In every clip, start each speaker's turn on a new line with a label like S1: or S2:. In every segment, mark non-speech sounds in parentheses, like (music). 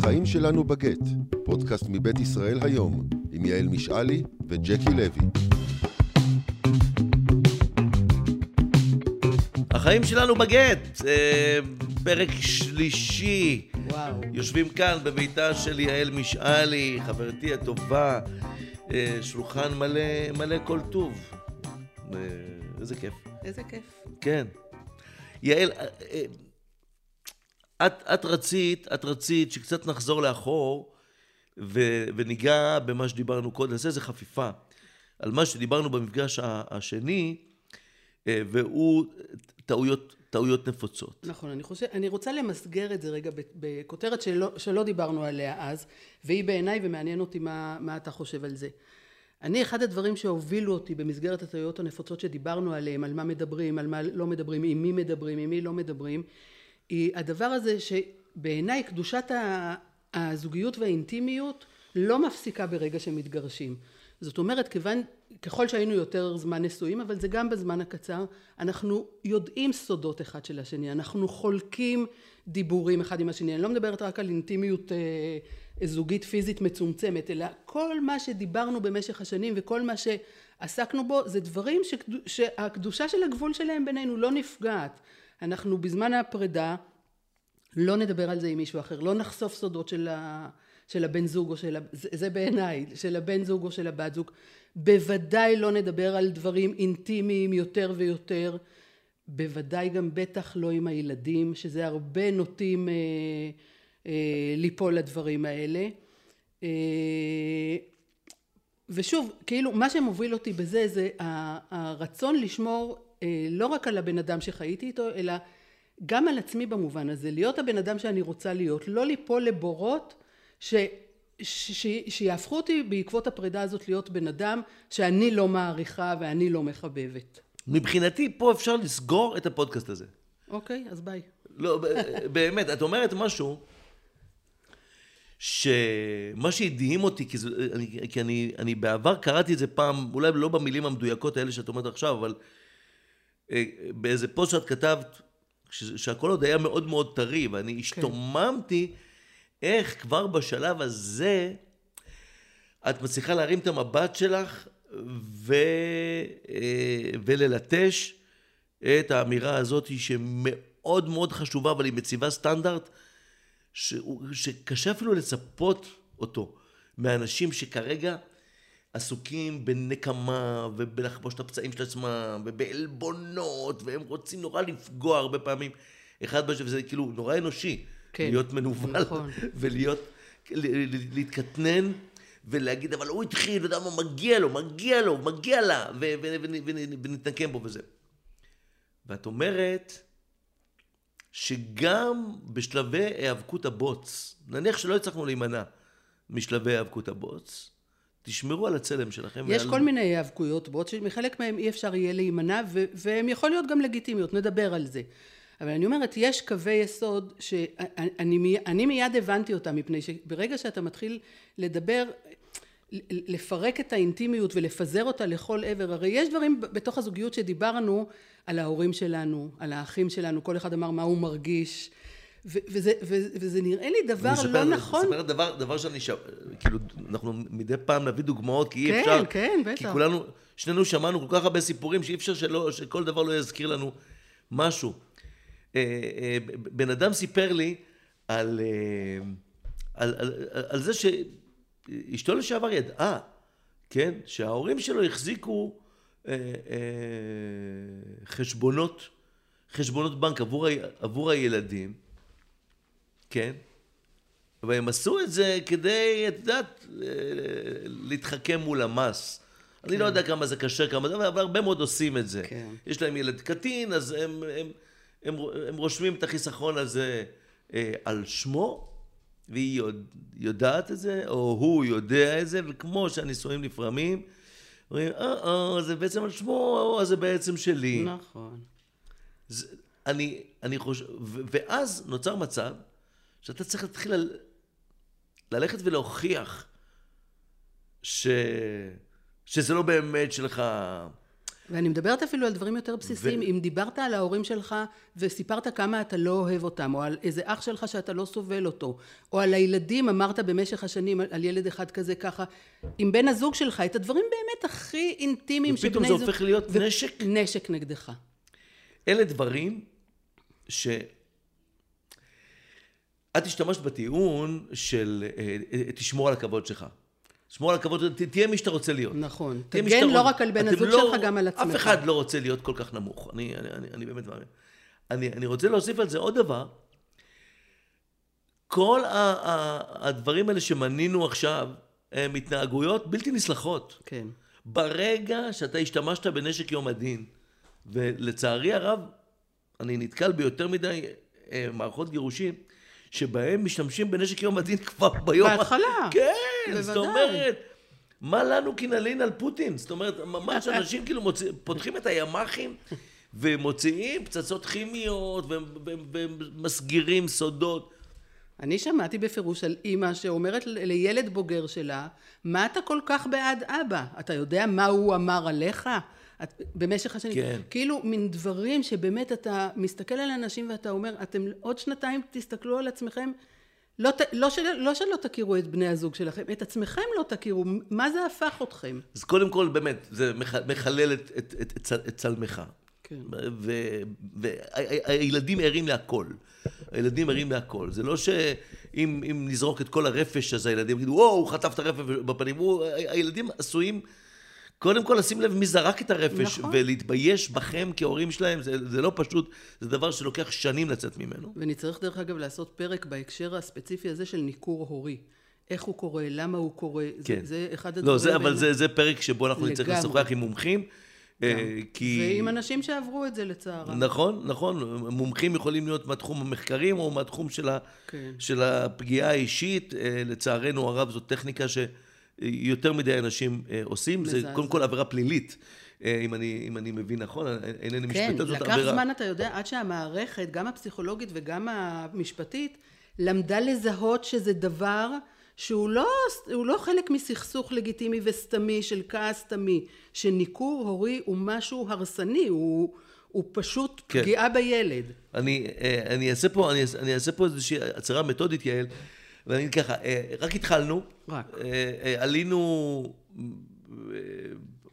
S1: החיים שלנו בגט, פודקאסט מבית ישראל היום, עם יעל משעלי וג'קי לוי.
S2: החיים שלנו בגט, אה, פרק שלישי.
S3: וואו.
S2: יושבים כאן בביתה של יעל משעלי, חברתי הטובה, אה, שולחן מלא, מלא כל טוב. אה, איזה כיף.
S3: איזה כיף.
S2: כן. יעל, אה, אה, את, את רצית, את רצית שקצת נחזור לאחור ו, וניגע במה שדיברנו קודם, נעשה איזה חפיפה על מה שדיברנו במפגש השני, אה, והוא טעויות, טעויות נפוצות.
S3: נכון, אני, חושב, אני רוצה למסגר את זה רגע בכותרת שלא, שלא דיברנו עליה אז, והיא בעיניי, ומעניין אותי מה, מה אתה חושב על זה. אני, אחד הדברים שהובילו אותי במסגרת הטעויות הנפוצות שדיברנו עליהן, על מה מדברים, על מה לא מדברים, עם מי מדברים, עם מי לא מדברים, היא הדבר הזה שבעיניי קדושת הזוגיות והאינטימיות לא מפסיקה ברגע שמתגרשים. זאת אומרת, כיוון, ככל שהיינו יותר זמן נשואים, אבל זה גם בזמן הקצר, אנחנו יודעים סודות אחד של השני, אנחנו חולקים דיבורים אחד עם השני. אני לא מדברת רק על אינטימיות אה, זוגית פיזית מצומצמת, אלא כל מה שדיברנו במשך השנים וכל מה שעסקנו בו, זה דברים שקדו, שהקדושה של הגבול שלהם בינינו לא נפגעת. אנחנו בזמן הפרידה לא נדבר על זה עם מישהו אחר, לא נחשוף סודות של, ה, של הבן זוג או של, ה- זה, זה בעיניי, של הבן זוג או של הבת זוג, בוודאי לא נדבר על דברים אינטימיים יותר ויותר, בוודאי גם בטח לא עם הילדים, שזה הרבה נוטים אה, אה, ליפול לדברים האלה. אה, ושוב, כאילו, מה שמוביל אותי בזה זה הרצון לשמור לא רק על הבן אדם שחייתי איתו, אלא גם על עצמי במובן הזה, להיות הבן אדם שאני רוצה להיות, לא ליפול לבורות ש, ש, ש, שיהפכו אותי בעקבות הפרידה הזאת להיות בן אדם שאני לא מעריכה ואני לא מחבבת.
S2: מבחינתי, פה אפשר לסגור את הפודקאסט הזה.
S3: אוקיי, אז ביי.
S2: לא, באמת, את אומרת משהו שמה שהדהים אותי, כי, זה, אני, כי אני, אני בעבר קראתי את זה פעם, אולי לא במילים המדויקות האלה שאת אומרת עכשיו, אבל אה, באיזה פוסט שאת כתבת, ש, שהכל עוד היה מאוד מאוד טרי, ואני השתוממתי איך כבר בשלב הזה את מצליחה להרים את המבט שלך ו, אה, וללטש את האמירה הזאת שמאוד מאוד חשובה, אבל היא מציבה סטנדרט שהוא- שקשה אפילו לצפות אותו מאנשים שכרגע עסוקים בנקמה ובלחבוש את הפצעים של עצמם ובעלבונות והם רוצים נורא לפגוע הרבה פעמים. אחד בשני וזה כאילו נורא אנושי
S3: כן,
S2: להיות מנוול
S3: נכון. (laughs)
S2: ולהיות להתקטנן ולהגיד אבל הוא התחיל, אתה יודע מה, מגיע לו, מגיע לו, מגיע לה. ונתנקם בו וזה. ואת אומרת שגם בשלבי היאבקות הבוץ, נניח שלא הצלחנו להימנע משלבי היאבקות הבוץ, תשמרו על הצלם שלכם.
S3: יש
S2: ועל...
S3: כל מיני היאבקויות בו, שמחלק מהם אי אפשר יהיה להימנע, ו- והן יכול להיות גם לגיטימיות, נדבר על זה. אבל אני אומרת, יש קווי יסוד שאני אני מיד הבנתי אותם, מפני שברגע שאתה מתחיל לדבר, לפרק את האינטימיות ולפזר אותה לכל עבר, הרי יש דברים בתוך הזוגיות שדיברנו על ההורים שלנו, על האחים שלנו, כל אחד אמר מה הוא מרגיש, ו- וזה, ו- וזה נראה לי דבר
S2: אני אספר-
S3: לא נכון.
S2: אספר דבר, דבר שאני ש... כאילו, אנחנו מדי פעם נביא דוגמאות, כי אי
S3: כן,
S2: אפשר...
S3: כן,
S2: כי
S3: בטח.
S2: כולנו, שנינו שמענו כל כך הרבה סיפורים, שאי אפשר שלא, שכל דבר לא יזכיר לנו משהו. אה, אה, בן אדם סיפר לי על, אה, על, על, על, על זה שאשתו לשעבר ידעה, כן, שההורים שלו החזיקו אה, אה, חשבונות, חשבונות בנק עבור, עבור הילדים, כן? והם עשו את זה כדי, את יודעת, אה, להתחכם מול המס. אני לא יודע כמה זה קשה, כמה זה, אבל הרבה מאוד עושים את זה.
S3: כן.
S2: יש להם ילד קטין, אז הם, הם, הם, הם רושמים את החיסכון הזה אה, על שמו, והיא יודע, יודעת את זה, או הוא יודע את זה, וכמו שהנישואים נפרמים, אומרים, אה, אה, זה בעצם על שמו, או זה בעצם שלי.
S3: נכון.
S2: זה, אני, אני חושב, ואז נוצר מצב שאתה צריך להתחיל ל- ללכת ולהוכיח ש, שזה לא באמת שלך.
S3: ואני מדברת אפילו על דברים יותר בסיסיים. אם דיברת על ההורים שלך וסיפרת כמה אתה לא אוהב אותם, או על איזה אח שלך שאתה לא סובל אותו, או על הילדים אמרת במשך השנים על ילד אחד כזה ככה, עם בן הזוג שלך, את הדברים באמת הכי אינטימיים שבני זוג...
S2: ופתאום זה הופך להיות נשק?
S3: נשק נגדך.
S2: אלה דברים ש... את השתמשת בטיעון של אה, אה, תשמור על הכבוד שלך. תשמור על הכבוד, ת- תהיה מי שאתה רוצה להיות.
S3: נכון. תגן לא רק על בן הזוג
S2: לא-
S3: שלך, גם על עצמך.
S2: אף אחד לא רוצה להיות כל כך נמוך. אני, אני, אני, אני באמת מאמין. אני, אני רוצה להוסיף על זה עוד דבר. כל ה, ה, הדברים האלה שמנינו עכשיו, הם התנהגויות בלתי נסלחות.
S3: כן.
S2: ברגע שאתה השתמשת בנשק יום הדין, ולצערי הרב, אני נתקל ביותר מדי אה, מערכות גירושים, שבהם משתמשים בנשק יום הדין כבר ביום...
S3: בהתחלה.
S2: כן, זאת
S3: בוודאי.
S2: אומרת, מה לנו כי נלין על פוטין? זאת אומרת, ממש (laughs) אנשים כאילו מוצא, פותחים את הימ"חים (laughs) ומוציאים פצצות כימיות ומסגירים סודות.
S3: אני שמעתי בפירוש על אימא שאומרת לילד בוגר שלה, מה אתה כל כך בעד אבא? אתה יודע מה הוא אמר עליך? את, במשך השנים.
S2: כן.
S3: כאילו, מין דברים שבאמת אתה מסתכל על אנשים ואתה אומר, אתם עוד שנתיים תסתכלו על עצמכם, לא, לא, של, לא שלא תכירו את בני הזוג שלכם, את עצמכם לא תכירו, מה זה הפך אתכם?
S2: אז קודם כל, באמת, זה מח- מחלל את, את, את, את, את צלמך.
S3: כן.
S2: והילדים ערים להכל. הילדים ערים להכל. זה לא שאם אם נזרוק את כל הרפש, אז הילדים יגידו, וואו, הוא חטף את הרפש בפנים. הוא, הילדים עשויים, קודם כל לשים לב מי זרק את הרפש,
S3: נכון.
S2: ולהתבייש בכם כהורים שלהם, זה, זה לא פשוט, זה דבר שלוקח שנים לצאת ממנו.
S3: ונצטרך דרך אגב לעשות פרק בהקשר הספציפי הזה של ניכור הורי. איך הוא קורה, למה הוא קורה,
S2: כן.
S3: זה, זה אחד הדברים...
S2: לא, זה, אבל. זה, זה פרק שבו אנחנו נצטרך
S3: לגמרי.
S2: לשוחח עם מומחים. אה, כי...
S3: ועם אנשים שעברו את זה לצערם.
S2: נכון, נכון. מומחים יכולים להיות מהתחום המחקרים או מהתחום של, ה,
S3: כן.
S2: של הפגיעה האישית. אה, לצערנו הרב, זאת טכניקה שיותר מדי אנשים אה, עושים. זה. קודם כל עבירה פלילית, אה, אם אני, אם אני מבין נכון, אינני
S3: כן,
S2: משפטן, זאת
S3: לקח
S2: עבירה.
S3: זמן, אתה יודע, עד שהמערכת, גם הפסיכולוגית וגם המשפטית, למדה לזהות שזה דבר שהוא לא, לא חלק מסכסוך לגיטימי וסתמי של כעס סתמי, שניכור הורי הוא משהו הרסני, הוא, הוא פשוט
S2: כן.
S3: פגיעה בילד.
S2: אני, אה, אני אעשה פה, אני, אעשה- אני אעשה פה איזושהי הצהרה מתודית, יעל, ואני אגיד ככה, אה, רק התחלנו,
S3: רק.
S2: אה, אה, עלינו,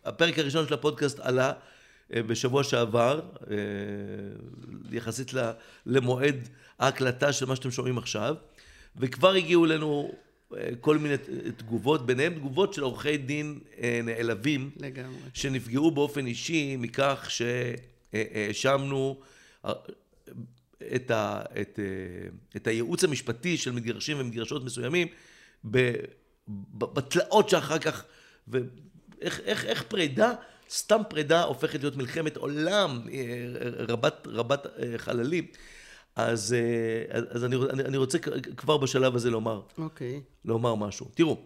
S2: הפרק הראשון של הפודקאסט עלה בשבוע שעבר, יחסית למועד ההקלטה של מה שאתם שומעים עכשיו, וכבר הגיעו אלינו כל מיני תגובות, ביניהם תגובות של עורכי דין נעלבים,
S3: לגמרי.
S2: שנפגעו באופן אישי מכך שהאשמנו את, ה, את, אה, את הייעוץ המשפטי של מתגרשים ומתגרשות מסוימים בתלאות שאחר כך, ואיך איך, איך פרידה, סתם פרידה הופכת להיות מלחמת עולם אה, רבת, רבת אה, חללים. אז, אז אני, אני, אני רוצה כבר בשלב הזה לומר,
S3: אוקיי.
S2: לומר משהו. תראו,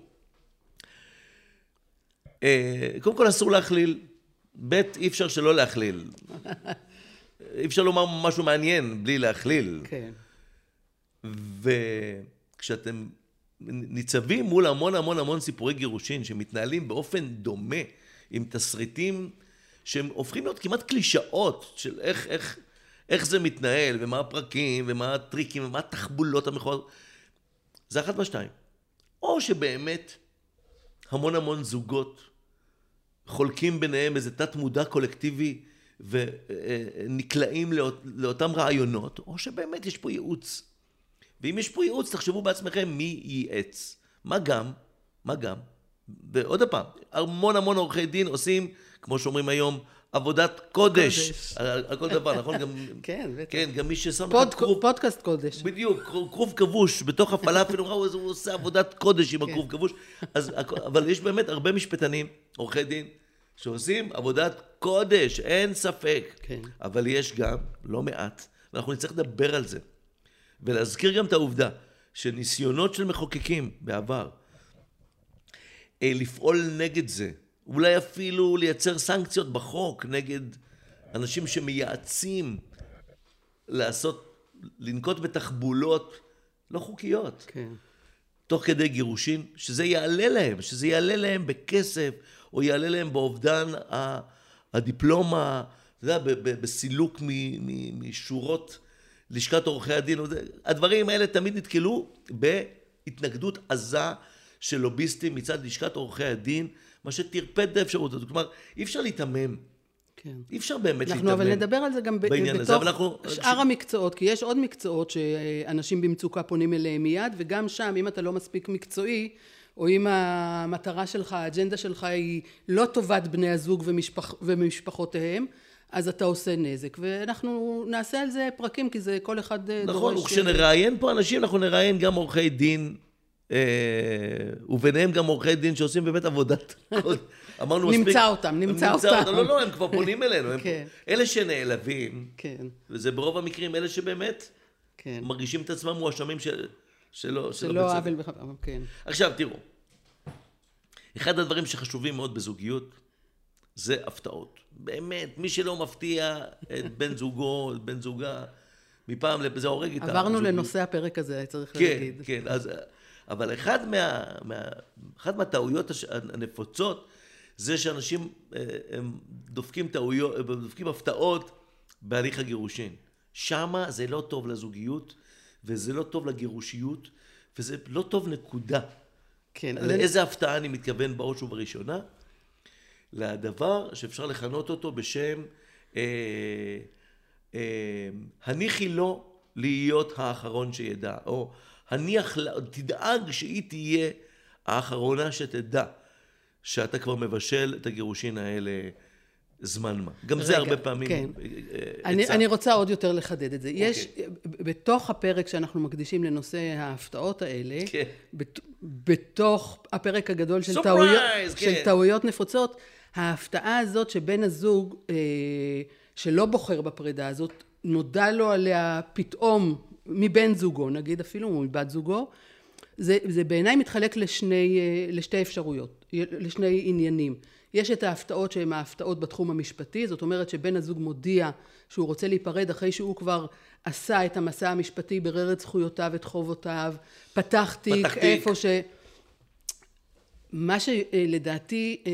S2: קודם כל אסור להכליל, ב' אי אפשר שלא להכליל. (laughs) אי אפשר לומר משהו מעניין בלי להכליל.
S3: כן.
S2: וכשאתם ניצבים מול המון המון המון סיפורי גירושין שמתנהלים באופן דומה, עם תסריטים שהם הופכים להיות כמעט קלישאות של איך, איך, איך זה מתנהל, ומה הפרקים, ומה הטריקים, ומה התחבולות המכוערות, זה אחת מהשתיים. או שבאמת המון המון זוגות חולקים ביניהם איזה תת מודע קולקטיבי ונקלעים לאות, לאותם רעיונות, או שבאמת יש פה ייעוץ. ואם יש פה ייעוץ, תחשבו בעצמכם מי ייעץ. מה גם, מה גם, ועוד פעם, המון המון עורכי דין עושים, כמו שאומרים היום, עבודת קודש.
S3: קודש.
S2: על, על כל דבר, נכון? גם, (laughs)
S3: כן, בטח.
S2: כן, גם מי ששם לך
S3: פוד,
S2: כרוב,
S3: פודקאסט קודש.
S2: בדיוק, כרוב כבוש בתוך הפלאפל, הוא הוא עושה עבודת קודש עם
S3: כן.
S2: הכרוב כבוש. אז, אבל יש באמת הרבה משפטנים, עורכי דין, שעושים עבודת קודש, אין ספק.
S3: כן.
S2: אבל יש גם לא מעט, ואנחנו נצטרך לדבר על זה. ולהזכיר גם את העובדה שניסיונות של מחוקקים בעבר אה, לפעול נגד זה, אולי אפילו לייצר סנקציות בחוק נגד אנשים שמייעצים לעשות, לנקוט בתחבולות לא חוקיות,
S3: כן.
S2: תוך כדי גירושין, שזה יעלה להם, שזה יעלה להם בכסף, או יעלה להם באובדן ה- הדיפלומה, אתה יודע, בסילוק משורות לשכת עורכי הדין, הדברים האלה תמיד נתקלו בהתנגדות עזה של לוביסטים מצד לשכת עורכי הדין, מה שטרפד את האפשרות הזאת. כלומר, אי אפשר להיתמם.
S3: כן.
S2: אי אפשר באמת
S3: אנחנו
S2: להיתמם.
S3: אבל נדבר על זה גם
S2: בעניין הזה,
S3: בתוך
S2: אבל אנחנו-
S3: שאר המקצועות, כי יש עוד מקצועות שאנשים במצוקה פונים אליהם מיד, וגם שם, אם אתה לא מספיק מקצועי, או אם המטרה שלך, האג'נדה שלך היא לא טובת בני הזוג ומשפח, ומשפחותיהם, אז אתה עושה נזק. ואנחנו נעשה על זה פרקים, כי זה כל אחד אה, דורש...
S2: נכון, וכשנראיין פה אנשים, אנחנו נראיין גם עורכי דין, אה, וביניהם גם עורכי דין שעושים באמת עבודת... (laughs) אמרנו מספיק...
S3: נמצא אותם, נמצא אותם.
S2: לא, לא, הם כבר פונים (laughs) אלינו. הם-
S3: כן.
S2: אלה שנעלבים,
S3: כן,
S2: וזה ברוב המקרים אלה שבאמת
S3: כן.
S2: מרגישים את עצמם מואשמים של... שלא...
S3: שלא
S2: בצדק.
S3: עוול בכלל, כן.
S2: עכשיו, תראו, אחד הדברים שחשובים מאוד בזוגיות זה הפתעות. באמת, מי שלא מפתיע את (laughs) בן זוגו, את בן זוגה, מפעם לפעם, זה הורג את
S3: עברנו
S2: הזוגיות.
S3: לנושא הפרק הזה, צריך
S2: כן,
S3: להגיד.
S2: כן, אז... אבל אחד מה, מה, אחת מהטעויות הנפוצות זה שאנשים אה, הם דופקים טעויות, דופקים הפתעות בהליך הגירושין. שמה זה לא טוב לזוגיות, וזה לא טוב לגירושיות, וזה לא טוב נקודה.
S3: כן, אז אני-
S2: לאיזה הפתעה אני מתכוון בראש ובראשונה? לדבר שאפשר לכנות אותו בשם אה, אה, הניחי לו להיות האחרון שידע, או הניח, תדאג שהיא תהיה האחרונה שתדע שאתה כבר מבשל את הגירושין האלה זמן מה. גם זה
S3: רגע,
S2: הרבה פעמים
S3: כן.
S2: אה, אה,
S3: אני. אני רוצה עוד יותר לחדד את זה.
S2: אוקיי.
S3: יש, בתוך הפרק שאנחנו מקדישים לנושא ההפתעות האלה,
S2: כן.
S3: בת, בתוך הפרק הגדול של,
S2: Surprise,
S3: טעויות,
S2: כן.
S3: של טעויות נפוצות, ההפתעה הזאת שבן הזוג אה, שלא בוחר בפרידה הזאת, נודע לו עליה פתאום מבן זוגו, נגיד אפילו, מבת זוגו, זה, זה בעיניי מתחלק לשני, אה, לשתי אפשרויות, לשני עניינים. יש את ההפתעות שהן ההפתעות בתחום המשפטי, זאת אומרת שבן הזוג מודיע שהוא רוצה להיפרד אחרי שהוא כבר עשה את המסע המשפטי, בירר את זכויותיו, את חובותיו, פתח תיק,
S2: פתח תיק.
S3: איפה ש... מה שלדעתי, אה,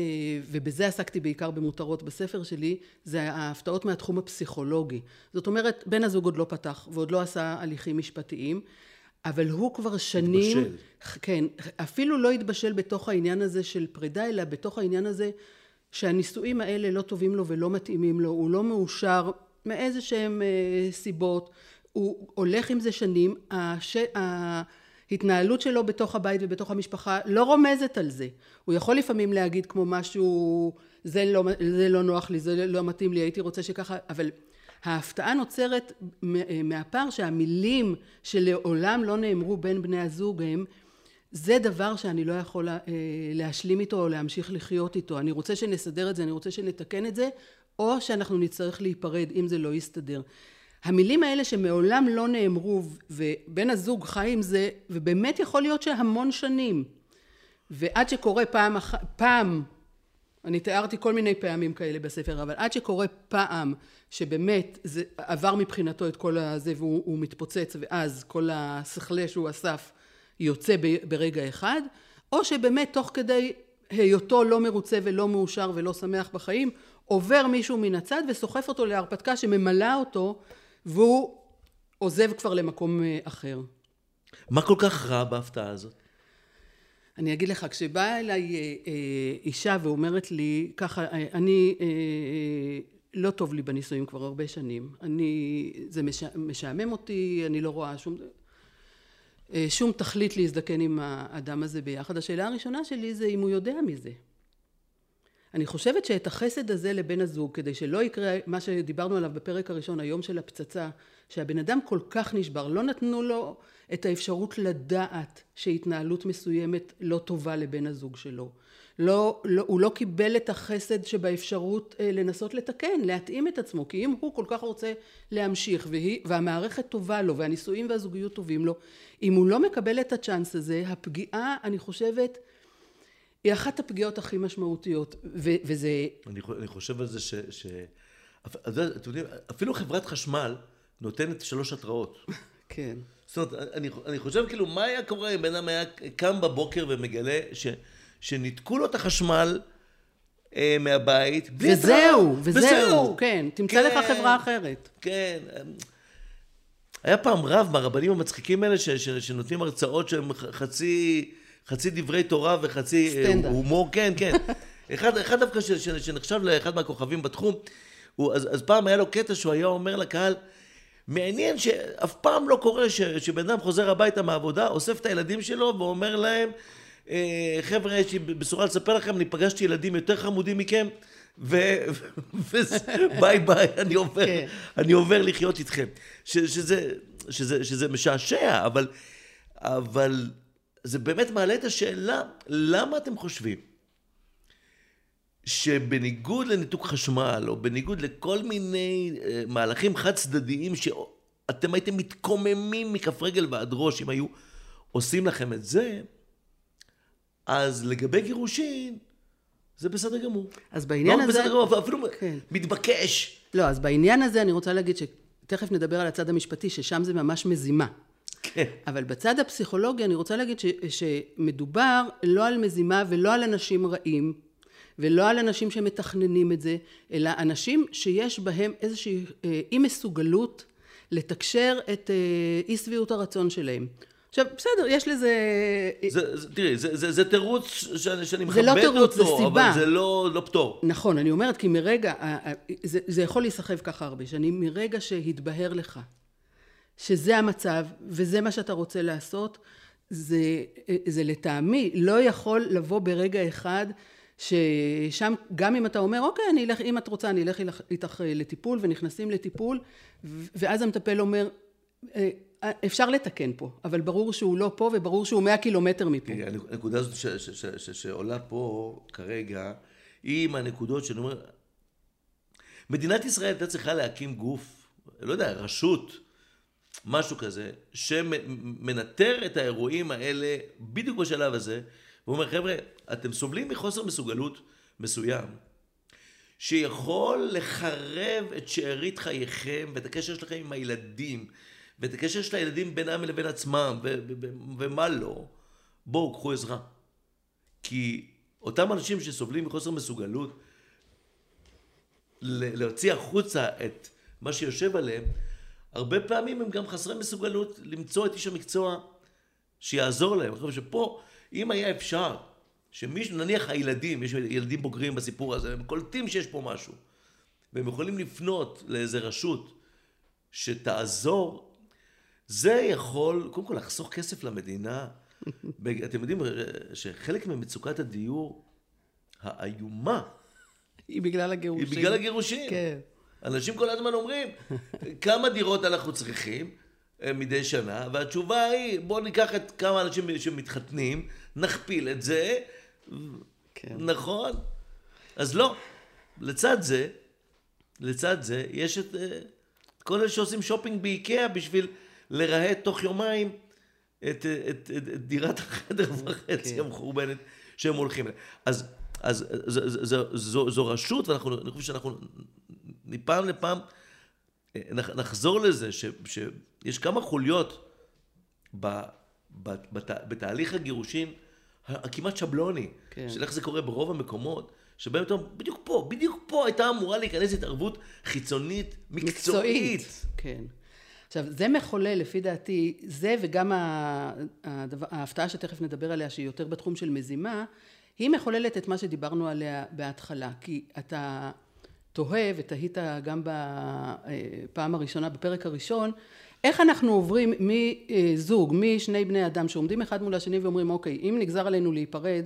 S3: ובזה עסקתי בעיקר במותרות בספר שלי, זה ההפתעות מהתחום הפסיכולוגי. זאת אומרת, בן הזוג עוד לא פתח ועוד לא עשה הליכים משפטיים, אבל הוא כבר שנים...
S2: התבשל.
S3: כן, אפילו לא התבשל בתוך העניין הזה של פרידה, אלא בתוך העניין הזה שהנישואים האלה לא טובים לו ולא מתאימים לו, הוא לא מאושר מאיזה שהם אה, סיבות, הוא הולך עם זה שנים, הש... ההתנהלות שלו בתוך הבית ובתוך המשפחה לא רומזת על זה. הוא יכול לפעמים להגיד כמו משהו, זה לא, זה לא נוח לי, זה לא מתאים לי, הייתי רוצה שככה, אבל ההפתעה נוצרת מהפער שהמילים שלעולם לא נאמרו בין בני הזוג הם זה דבר שאני לא יכול אה, להשלים איתו או להמשיך לחיות איתו. אני רוצה שנסדר את זה, אני רוצה שנתקן את זה, או שאנחנו נצטרך להיפרד אם זה לא יסתדר. המילים האלה שמעולם לא נאמרו ובן הזוג חי עם זה, ובאמת יכול להיות שהמון שנים. ועד שקורה פעם. פעם, אני תיארתי כל מיני פעמים כאלה בספר, אבל עד שקורה פעם שבאמת זה עבר מבחינתו את כל הזה והוא הוא מתפוצץ ואז כל השכלה שהוא אסף יוצא ברגע אחד, או שבאמת תוך כדי היותו לא מרוצה ולא מאושר ולא שמח בחיים, עובר מישהו מן הצד וסוחף אותו להרפתקה שממלאה אותו והוא עוזב כבר למקום אה, אחר.
S2: מה כל כך רע בהפתעה הזאת?
S3: אני אגיד לך, כשבאה אליי אה, אה, אישה ואומרת לי, ככה, אה, אני, לא טוב לי בנישואים כבר הרבה שנים. אני, זה מש, משעמם אותי, אני לא רואה שום, שום תכלית להזדקן עם האדם הזה ביחד. השאלה הראשונה שלי זה אם הוא יודע מזה. אני חושבת שאת החסד הזה לבן הזוג, כדי שלא יקרה מה שדיברנו עליו בפרק הראשון, היום של הפצצה, שהבן אדם כל כך נשבר, לא נתנו לו את האפשרות לדעת שהתנהלות מסוימת לא טובה לבן הזוג שלו. לא, לא, הוא לא קיבל את החסד שבאפשרות אה, לנסות לתקן, להתאים את עצמו, כי אם הוא כל כך רוצה להמשיך והיא, והמערכת טובה לו והנישואים והזוגיות טובים לו, אם הוא לא מקבל את הצ'אנס הזה, הפגיעה, אני חושבת, היא אחת הפגיעות הכי משמעותיות, ו- וזה...
S2: אני, אני חושב על זה ש... ש... אתם יודעים, אפילו חברת חשמל נותנת שלוש התראות. (laughs)
S3: כן.
S2: זאת אומרת, אני, אני חושב כאילו, מה היה קורה אם בן אדם היה קם בבוקר ומגלה ש, שניתקו לו את החשמל אה, מהבית. בלי
S3: וזהו,
S2: התראה.
S3: וזהו, כן, תמצא לך חברה אחרת.
S2: כן. היה פעם רב מהרבנים המצחיקים האלה ש, ש, שנותנים הרצאות שהם חצי, חצי דברי תורה וחצי אה,
S3: סטנדאפ.
S2: הומור, כן, כן. (laughs) אחד, אחד דווקא ש, ש, שנחשב לאחד מהכוכבים בתחום, הוא, אז, אז פעם היה לו קטע שהוא היה אומר לקהל, מעניין שאף פעם לא קורה ש, שבן אדם חוזר הביתה מהעבודה, אוסף את הילדים שלו ואומר להם, אה, חבר'ה, יש לי בשורה לספר לכם, אני פגשתי ילדים יותר חמודים מכם. וביי (laughs) ביי, אני עובר,
S3: כן.
S2: אני עובר לחיות איתכם. ש, שזה, שזה, שזה משעשע, אבל, אבל זה באמת מעלה את השאלה, למה אתם חושבים שבניגוד לניתוק חשמל, או בניגוד לכל מיני אה, מהלכים חד צדדיים שאתם הייתם מתקוממים מכף רגל ועד ראש אם היו עושים לכם את זה, אז לגבי גירושין, זה בסדר גמור.
S3: אז בעניין
S2: לא
S3: הזה...
S2: בסדר גמור, אפילו
S3: כן.
S2: מתבקש.
S3: לא, אז בעניין הזה אני רוצה להגיד שתכף נדבר על הצד המשפטי, ששם זה ממש מזימה.
S2: כן.
S3: אבל בצד הפסיכולוגי אני רוצה להגיד ש, שמדובר לא על מזימה ולא על אנשים רעים ולא על אנשים שמתכננים את זה, אלא אנשים שיש בהם איזושהי אה, אי מסוגלות לתקשר את אה, אי שביעות הרצון שלהם. עכשיו, בסדר, יש לזה...
S2: זה, זה, תראי, זה, זה, זה תירוץ שאני, שאני מכבד
S3: לא
S2: אותו,
S3: זה סיבה.
S2: אבל זה לא, לא פטור.
S3: נכון, אני אומרת, כי מרגע, זה, זה יכול להיסחב ככה הרבה, שאני מרגע שהתבהר לך שזה המצב וזה מה שאתה רוצה לעשות, זה, זה לטעמי לא יכול לבוא ברגע אחד ששם, גם אם אתה אומר, אוקיי, אני אלך, אם את רוצה, אני אלך איתך- אה, לטיפול, ונכנסים לטיפול, ואז המטפל אומר, "אה, אפשר לתקן פה, אבל ברור שהוא לא פה, וברור שהוא 100 קילומטר מפה.
S2: הנקודה הזאת ש, ש, ש, ש, שעולה פה כרגע, היא מהנקודות שאני אומר, מדינת ישראל הייתה צריכה להקים גוף, לא יודע, רשות, משהו כזה, שמנטר את האירועים האלה בדיוק בשלב הזה, ואומר, חבר'ה, אתם סובלים מחוסר מסוגלות מסוים, שיכול לחרב את שארית חייכם ואת הקשר שלכם עם הילדים, ואת הקשר של הילדים בינם לבין עצמם, ו- ו- ו- ומה לא, בואו, קחו עזרה. כי אותם אנשים שסובלים מחוסר מסוגלות להוציא החוצה את מה שיושב עליהם, הרבה פעמים הם גם חסרי מסוגלות למצוא את איש המקצוע שיעזור להם. אני חושב שפה, אם היה אפשר שמישהו, נניח הילדים, יש ילדים בוגרים בסיפור הזה, הם קולטים שיש פה משהו, והם יכולים לפנות לאיזה רשות שתעזור, זה יכול, קודם כל, לחסוך כסף למדינה. (laughs) אתם יודעים שחלק ממצוקת הדיור האיומה
S3: היא בגלל הגירושים.
S2: היא בגלל הגירושים.
S3: כן.
S2: אנשים כל הזמן אומרים, (laughs) כמה דירות אנחנו צריכים אה, מדי שנה, והתשובה היא, בואו ניקח את כמה אנשים שמתחתנים, נכפיל את זה,
S3: כן.
S2: נכון? אז לא. לצד זה, לצד זה, יש את אה, כל אלה שעושים שופינג באיקאה בשביל לרהט תוך יומיים את, אה, את, את, את דירת החדר (laughs) וחצי
S3: כן.
S2: המחורבנת שהם הולכים אליה. אז, אז זו, זו, זו, זו, זו רשות, ואנחנו, אני חושב שאנחנו מפעם לפעם אה, נח- נחזור לזה, ש, שיש כמה חוליות ב, ב, בת, בתהליך הגירושין הכמעט שבלוני,
S3: כן.
S2: של איך זה קורה ברוב המקומות, שבהם אתה אומר, בדיוק פה, בדיוק פה הייתה אמורה להיכנס התערבות חיצונית מקצועית.
S3: כן. עכשיו, זה מחולל, לפי דעתי, זה וגם ההפתעה שתכף נדבר עליה, שהיא יותר בתחום של מזימה, היא מחוללת את מה שדיברנו עליה בהתחלה. כי אתה תוהה, ותהית גם בפעם הראשונה, בפרק הראשון, איך אנחנו עוברים מזוג, משני בני אדם שעומדים אחד מול השני ואומרים, אוקיי, אם נגזר עלינו להיפרד,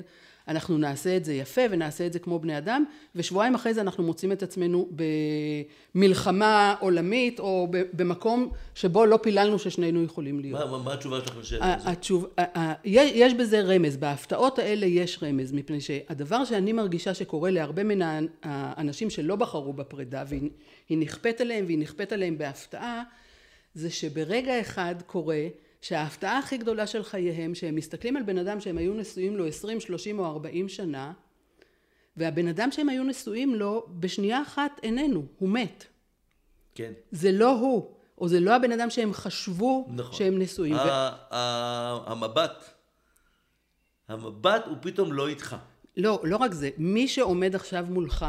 S3: אנחנו נעשה את זה יפה ונעשה את זה כמו בני אדם, ושבועיים אחרי זה אנחנו מוצאים את עצמנו במלחמה עולמית, או במקום שבו לא פיללנו ששנינו יכולים להיות.
S2: מה, מה, מה התשובה שלך לשאלה הזאת?
S3: התשוב... יש בזה רמז, בהפתעות האלה יש רמז, מפני שהדבר שאני מרגישה שקורה להרבה מן האנשים שלא בחרו בפרידה, והיא היא נכפית עליהם והיא נכפית עליהם בהפתעה, זה שברגע אחד קורה שההפתעה הכי גדולה של חייהם, שהם מסתכלים על בן אדם שהם היו נשואים לו 20, 30 או 40 שנה, והבן אדם שהם היו נשואים לו, בשנייה אחת איננו, הוא מת.
S2: כן,
S3: זה לא הוא, או זה לא הבן אדם שהם חשבו
S2: נכון.
S3: שהם נשואים. ו-
S2: ה- ה- המבט, המבט הוא פתאום לא איתך.
S3: לא, לא רק זה, מי שעומד עכשיו מולך,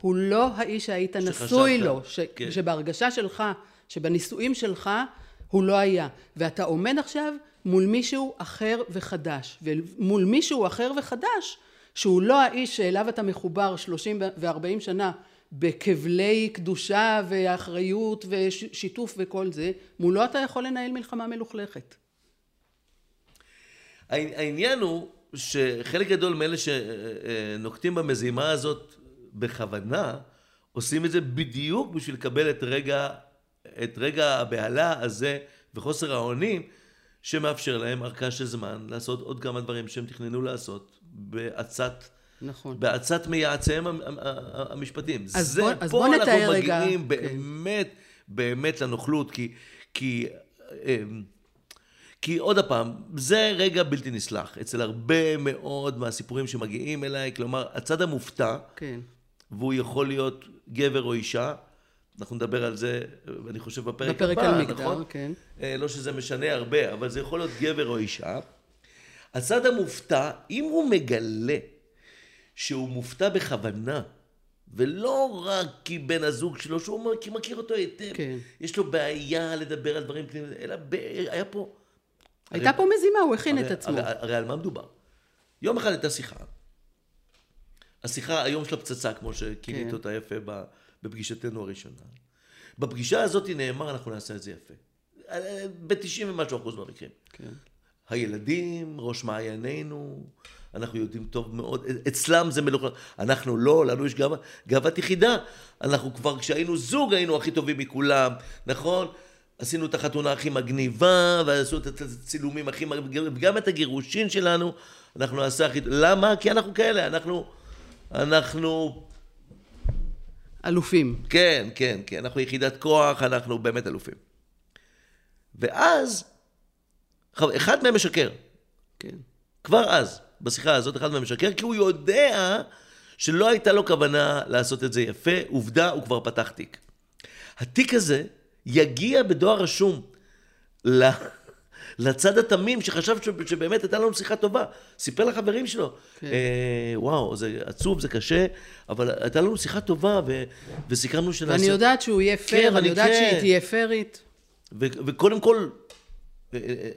S3: הוא לא האיש שהיית נשוי לו, ש...
S2: כן.
S3: שבהרגשה שלך, שבנישואים שלך, הוא לא היה. ואתה עומד עכשיו מול מישהו אחר וחדש. ומול מישהו אחר וחדש, שהוא לא האיש שאליו אתה מחובר 30 ו-40 שנה בכבלי קדושה ואחריות ושיתוף וכל זה, מולו אתה יכול לנהל מלחמה מלוכלכת.
S2: העניין הוא שחלק גדול מאלה שנוקטים במזימה הזאת בכוונה, עושים את זה בדיוק בשביל לקבל את רגע, את רגע הבהלה הזה וחוסר האונים שמאפשר להם ארכה של זמן לעשות עוד כמה דברים שהם תכננו לעשות בעצת
S3: נכון.
S2: בעצת מייעציהם המשפטיים.
S3: אז
S2: זה,
S3: בוא- אז
S2: פה
S3: בוא
S2: אנחנו
S3: נתאר רגע,
S2: מגיעים
S3: כן.
S2: באמת, באמת לנוכלות, כי, כי, אמ, כי עוד פעם, זה רגע בלתי נסלח אצל הרבה מאוד מהסיפורים שמגיעים אליי, כלומר, הצד המופתע,
S3: כן.
S2: והוא יכול להיות גבר או אישה, אנחנו נדבר על זה, אני חושב, בפרק,
S3: בפרק
S2: הבא,
S3: על מגדר,
S2: נכון?
S3: כן.
S2: אה, לא שזה משנה הרבה, אבל זה יכול להיות גבר או אישה. הצד המופתע, אם הוא מגלה שהוא מופתע בכוונה, ולא רק כי בן הזוג שלו, שהוא אומר, כי מכיר אותו היטב,
S3: כן.
S2: יש לו בעיה לדבר על דברים פנימיים, אלא ב... היה פה...
S3: הייתה פה מזימה, הוא הכין את
S2: הרי-
S3: עצמו.
S2: הרי, הרי על מה מדובר? יום אחד הייתה שיחה. השיחה היום של הפצצה, כמו שכינית
S3: כן.
S2: אותה יפה ב- בפגישתנו הראשונה. בפגישה הזאת נאמר, אנחנו נעשה את זה יפה. ב-90 ומשהו אחוז מהמקרים.
S3: כן.
S2: הילדים, ראש מעיינינו, אנחנו יודעים טוב מאוד, אצלם זה מלוכלך, אנחנו לא, לנו יש גאווה, גאוות יחידה, אנחנו כבר כשהיינו זוג היינו הכי טובים מכולם, נכון? עשינו את החתונה הכי מגניבה, ועשו את הצילומים הכי מגניבים, וגם את הגירושין שלנו, אנחנו נעשה הכי... למה? כי אנחנו כאלה, אנחנו... אנחנו...
S3: אלופים.
S2: כן, כן, כן, אנחנו יחידת כוח, אנחנו באמת אלופים. ואז, אחד מהם משקר.
S3: כן.
S2: כבר אז, בשיחה הזאת, אחד מהם משקר, כי הוא יודע שלא הייתה לו כוונה לעשות את זה יפה, עובדה, הוא כבר פתח תיק. התיק הזה יגיע בדואר רשום ל... לצד התמים שחשב שבאמת הייתה לנו שיחה טובה. סיפר לחברים שלו,
S3: כן.
S2: אה, וואו, זה עצוב, זה קשה, אבל הייתה לנו שיחה טובה ו... וסיכמנו שנעשה...
S3: ואני יודעת שהוא יהיה
S2: כן,
S3: פייר,
S2: ואני
S3: אני יודעת
S2: כן.
S3: שהיא תהיה פיירית.
S2: ו- וקודם כל, אה, אה,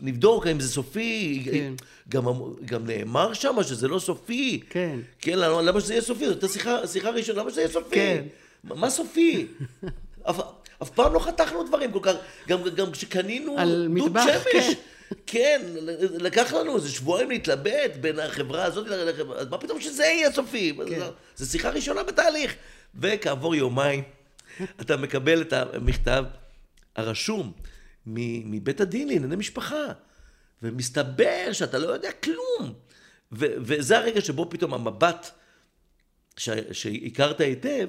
S2: נבדוק האם זה סופי.
S3: כן.
S2: גם, אמ- גם נאמר שם שזה לא סופי.
S3: כן.
S2: כן, למה, שזה יהיה סופי? זאת הייתה שיחה, שיחה ראשונה, למה שזה יהיה סופי?
S3: כן.
S2: מה סופי? (laughs) אף, פעם לא חתכנו דברים כל כך, גם, גם כשקנינו דוד
S3: מטבח,
S2: שמש.
S3: כן.
S2: כן, לקח לנו איזה שבועיים להתלבט בין החברה הזאת לחברה, אז מה פתאום שזה יהיה סופי?
S3: כן.
S2: זו שיחה ראשונה בתהליך. וכעבור יומיים, (laughs) אתה מקבל את המכתב הרשום מבית הדין לענייני משפחה, ומסתבר שאתה לא יודע כלום. וזה הרגע שבו פתאום המבט ש- שהכרת היטב,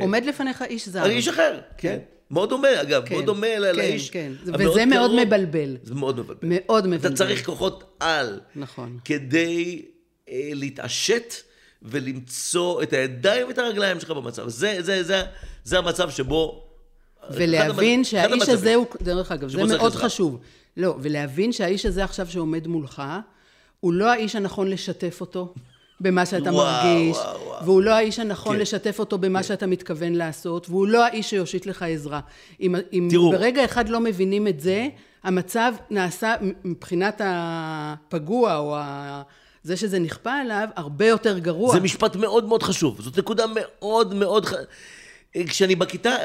S3: עומד לפניך איש זר.
S2: איש אחר, כן. מאוד דומה, אגב,
S3: כן,
S2: מאוד דומה
S3: כן,
S2: לאיש.
S3: כן.
S2: המאוד
S3: וזה מאוד
S2: קרוב.
S3: מבלבל.
S2: זה מאוד מבלבל.
S3: מאוד מבלבל.
S2: אתה צריך כוחות על.
S3: נכון.
S2: כדי אה, להתעשת ולמצוא את הידיים ואת הרגליים שלך במצב. זה, זה, זה, זה המצב שבו...
S3: ולהבין
S2: אחד המצ- אחד
S3: שהאיש. הזה הוא, דרך אגב, זה מאוד
S2: עזרה.
S3: חשוב. לא, ולהבין שהאיש הזה עכשיו שעומד מולך, הוא לא האיש הנכון לשתף אותו במה שאתה
S2: וואו,
S3: מרגיש,
S2: וואו, וואו.
S3: והוא לא האיש הנכון
S2: כן.
S3: לשתף אותו במה שאתה מתכוון לעשות, והוא לא האיש שיושיט לך עזרה. אם, אם
S2: תראו.
S3: ברגע אחד לא מבינים את זה, המצב נעשה מבחינת הפגוע או ה... זה שזה נכפה עליו, הרבה יותר גרוע.
S2: זה משפט מאוד מאוד חשוב. זאת נקודה מאוד מאוד ח... כשאני בכיתה,